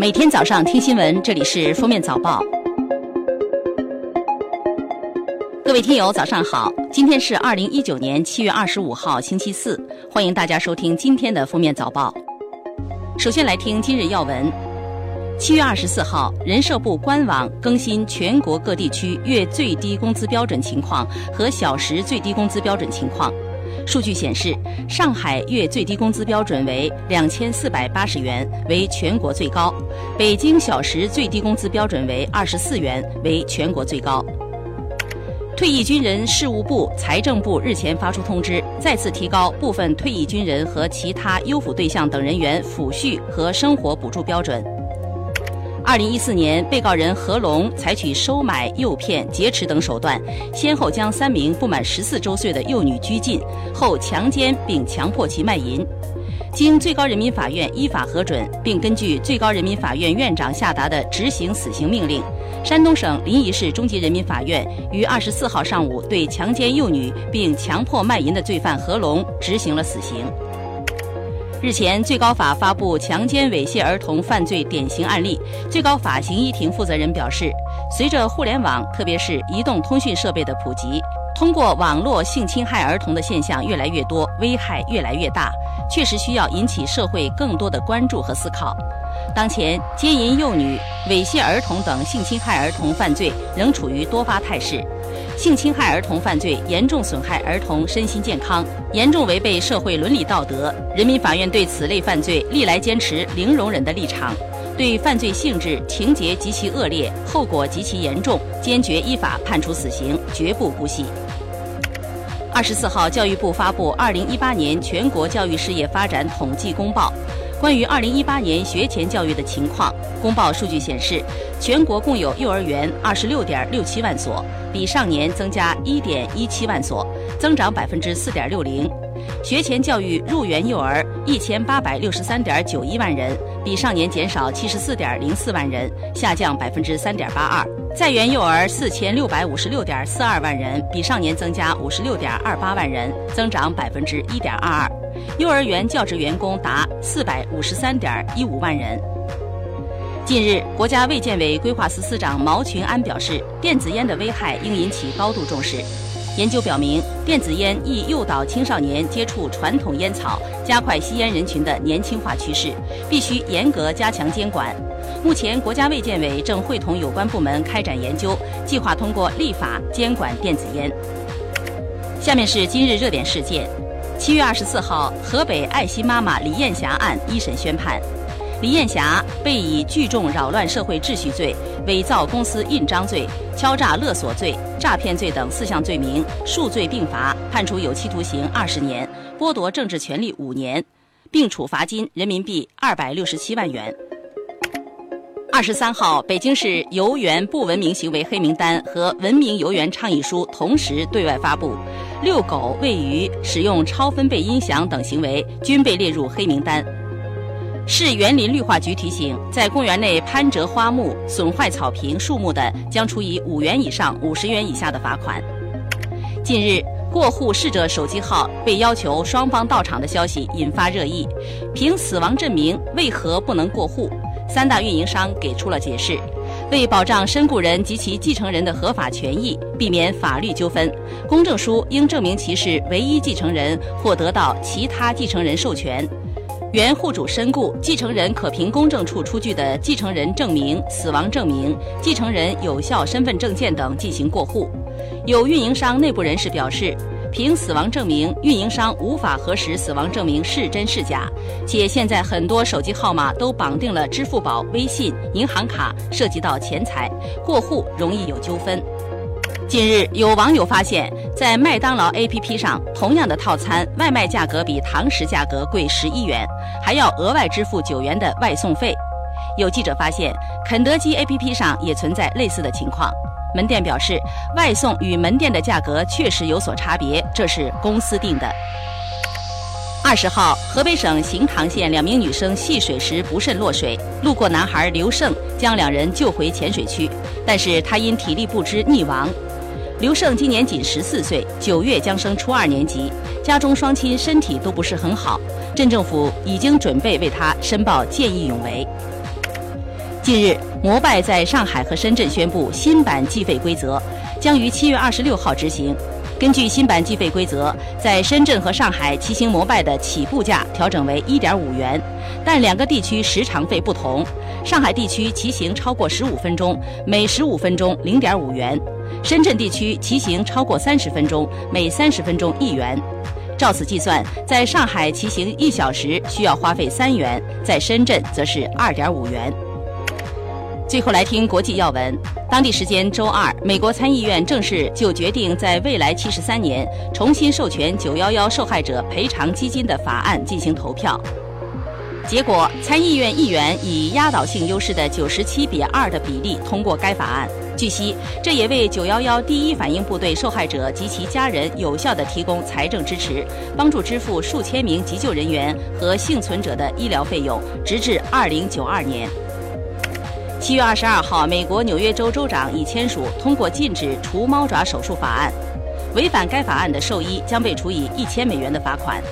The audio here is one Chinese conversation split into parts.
每天早上听新闻，这里是《封面早报》。各位听友，早上好！今天是二零一九年七月二十五号，星期四。欢迎大家收听今天的《封面早报》。首先来听今日要闻。七月二十四号，人社部官网更新全国各地区月最低工资标准情况和小时最低工资标准情况。数据显示，上海月最低工资标准为两千四百八十元，为全国最高；北京小时最低工资标准为二十四元，为全国最高。退役军人事务部、财政部日前发出通知，再次提高部分退役军人和其他优抚对象等人员抚恤和生活补助标准。二零一四年，被告人何龙采取收买、诱骗、劫持等手段，先后将三名不满十四周岁的幼女拘禁，后强奸并强迫其卖淫。经最高人民法院依法核准，并根据最高人民法院院长下达的执行死刑命令，山东省临沂市中级人民法院于二十四号上午对强奸幼女并强迫卖淫的罪犯何龙执行了死刑。日前，最高法发布强奸猥亵儿童犯罪典型案例。最高法刑一庭负责人表示，随着互联网，特别是移动通讯设备的普及，通过网络性侵害儿童的现象越来越多，危害越来越大，确实需要引起社会更多的关注和思考。当前，奸淫幼女、猥亵儿童等性侵害儿童犯罪仍处于多发态势。性侵害儿童犯罪严重损害儿童身心健康，严重违背社会伦理道德。人民法院对此类犯罪历来坚持零容忍的立场，对犯罪性质、情节极其恶劣、后果极其严重，坚决依法判处死刑，绝不姑息。二十四号，教育部发布《二零一八年全国教育事业发展统计公报》。关于二零一八年学前教育的情况，公报数据显示，全国共有幼儿园二十六点六七万所，比上年增加一点一七万所，增长百分之四点六零；学前教育入园幼儿一千八百六十三点九一万人，比上年减少七十四点零四万人，下降百分之三点八二；在园幼儿四千六百五十六点四二万人，比上年增加五十六点二八万人，增长百分之一点二二。幼儿园教职员工达四百五十三点一五万人。近日，国家卫健委规划司司长毛群安表示，电子烟的危害应引起高度重视。研究表明，电子烟易诱导青少年接触传统烟草，加快吸烟人群的年轻化趋势，必须严格加强监管。目前，国家卫健委正会同有关部门开展研究，计划通过立法监管电子烟。下面是今日热点事件。七月二十四号，河北爱心妈妈李艳霞案一审宣判，李艳霞被以聚众扰乱社会秩序罪、伪造公司印章罪、敲诈勒索罪、诈骗罪等四项罪名，数罪并罚，判处有期徒刑二十年，剥夺政治权利五年，并处罚金人民币二百六十七万元。二十三号，北京市游园不文明行为黑名单和文明游园倡议书同时对外发布。遛狗、喂鱼、使用超分贝音响等行为均被列入黑名单。市园林绿化局提醒，在公园内攀折花木、损坏草坪、树木的，将处以五元以上五十元以下的罚款。近日，过户逝者手机号被要求双方到场的消息引发热议。凭死亡证明为何不能过户？三大运营商给出了解释。为保障身故人及其继承人的合法权益，避免法律纠纷，公证书应证明其是唯一继承人或得到其他继承人授权。原户主身故，继承人可凭公证处出具的继承人证明、死亡证明、继承人有效身份证件等进行过户。有运营商内部人士表示。凭死亡证明，运营商无法核实死亡证明是真是假，且现在很多手机号码都绑定了支付宝、微信、银行卡，涉及到钱财，过户容易有纠纷。近日，有网友发现，在麦当劳 APP 上，同样的套餐外卖价格比堂食价格贵十一元，还要额外支付九元的外送费。有记者发现，肯德基 APP 上也存在类似的情况。门店表示，外送与门店的价格确实有所差别，这是公司定的。二十号，河北省行唐县两名女生戏水时不慎落水，路过男孩刘胜将两人救回浅水区，但是他因体力不支溺亡。刘胜今年仅十四岁，九月将升初二年级，家中双亲身体都不是很好，镇政府已经准备为他申报见义勇为。近日，摩拜在上海和深圳宣布新版计费规则，将于七月二十六号执行。根据新版计费规则，在深圳和上海骑行摩拜的起步价调整为一点五元，但两个地区时长费不同。上海地区骑行超过十五分钟，每十五分钟零点五元；深圳地区骑行超过三十分钟，每三十分钟一元。照此计算，在上海骑行一小时需要花费三元，在深圳则是二点五元。最后来听国际要闻。当地时间周二，美国参议院正式就决定在未来七十三年重新授权九幺幺受害者赔偿基金的法案进行投票。结果，参议院议员以压倒性优势的九十七比二的比例通过该法案。据悉，这也为九幺幺第一反应部队受害者及其家人有效地提供财政支持，帮助支付数千名急救人员和幸存者的医疗费用，直至二零九二年。七月二十二号，美国纽约州州长已签署通过禁止除猫爪手术法案，违反该法案的兽医将被处以一千美元的罚款。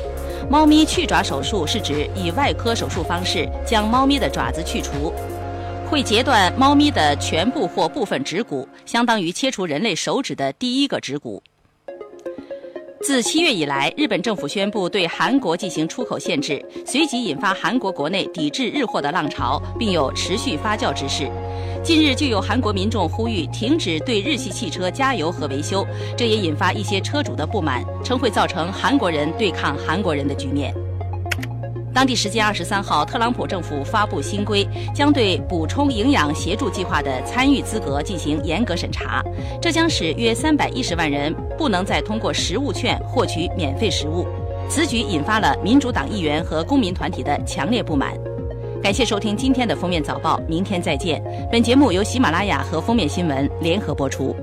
猫咪去爪手术是指以外科手术方式将猫咪的爪子去除，会截断猫咪的全部或部分指骨，相当于切除人类手指的第一个指骨。自七月以来，日本政府宣布对韩国进行出口限制，随即引发韩国国内抵制日货的浪潮，并有持续发酵之势。近日就有韩国民众呼吁停止对日系汽车加油和维修，这也引发一些车主的不满，称会造成韩国人对抗韩国人的局面。当地时间二十三号，特朗普政府发布新规，将对补充营养协助计划的参与资格进行严格审查。这将使约三百一十万人不能再通过食物券获取免费食物。此举引发了民主党议员和公民团体的强烈不满。感谢收听今天的封面早报，明天再见。本节目由喜马拉雅和封面新闻联合播出。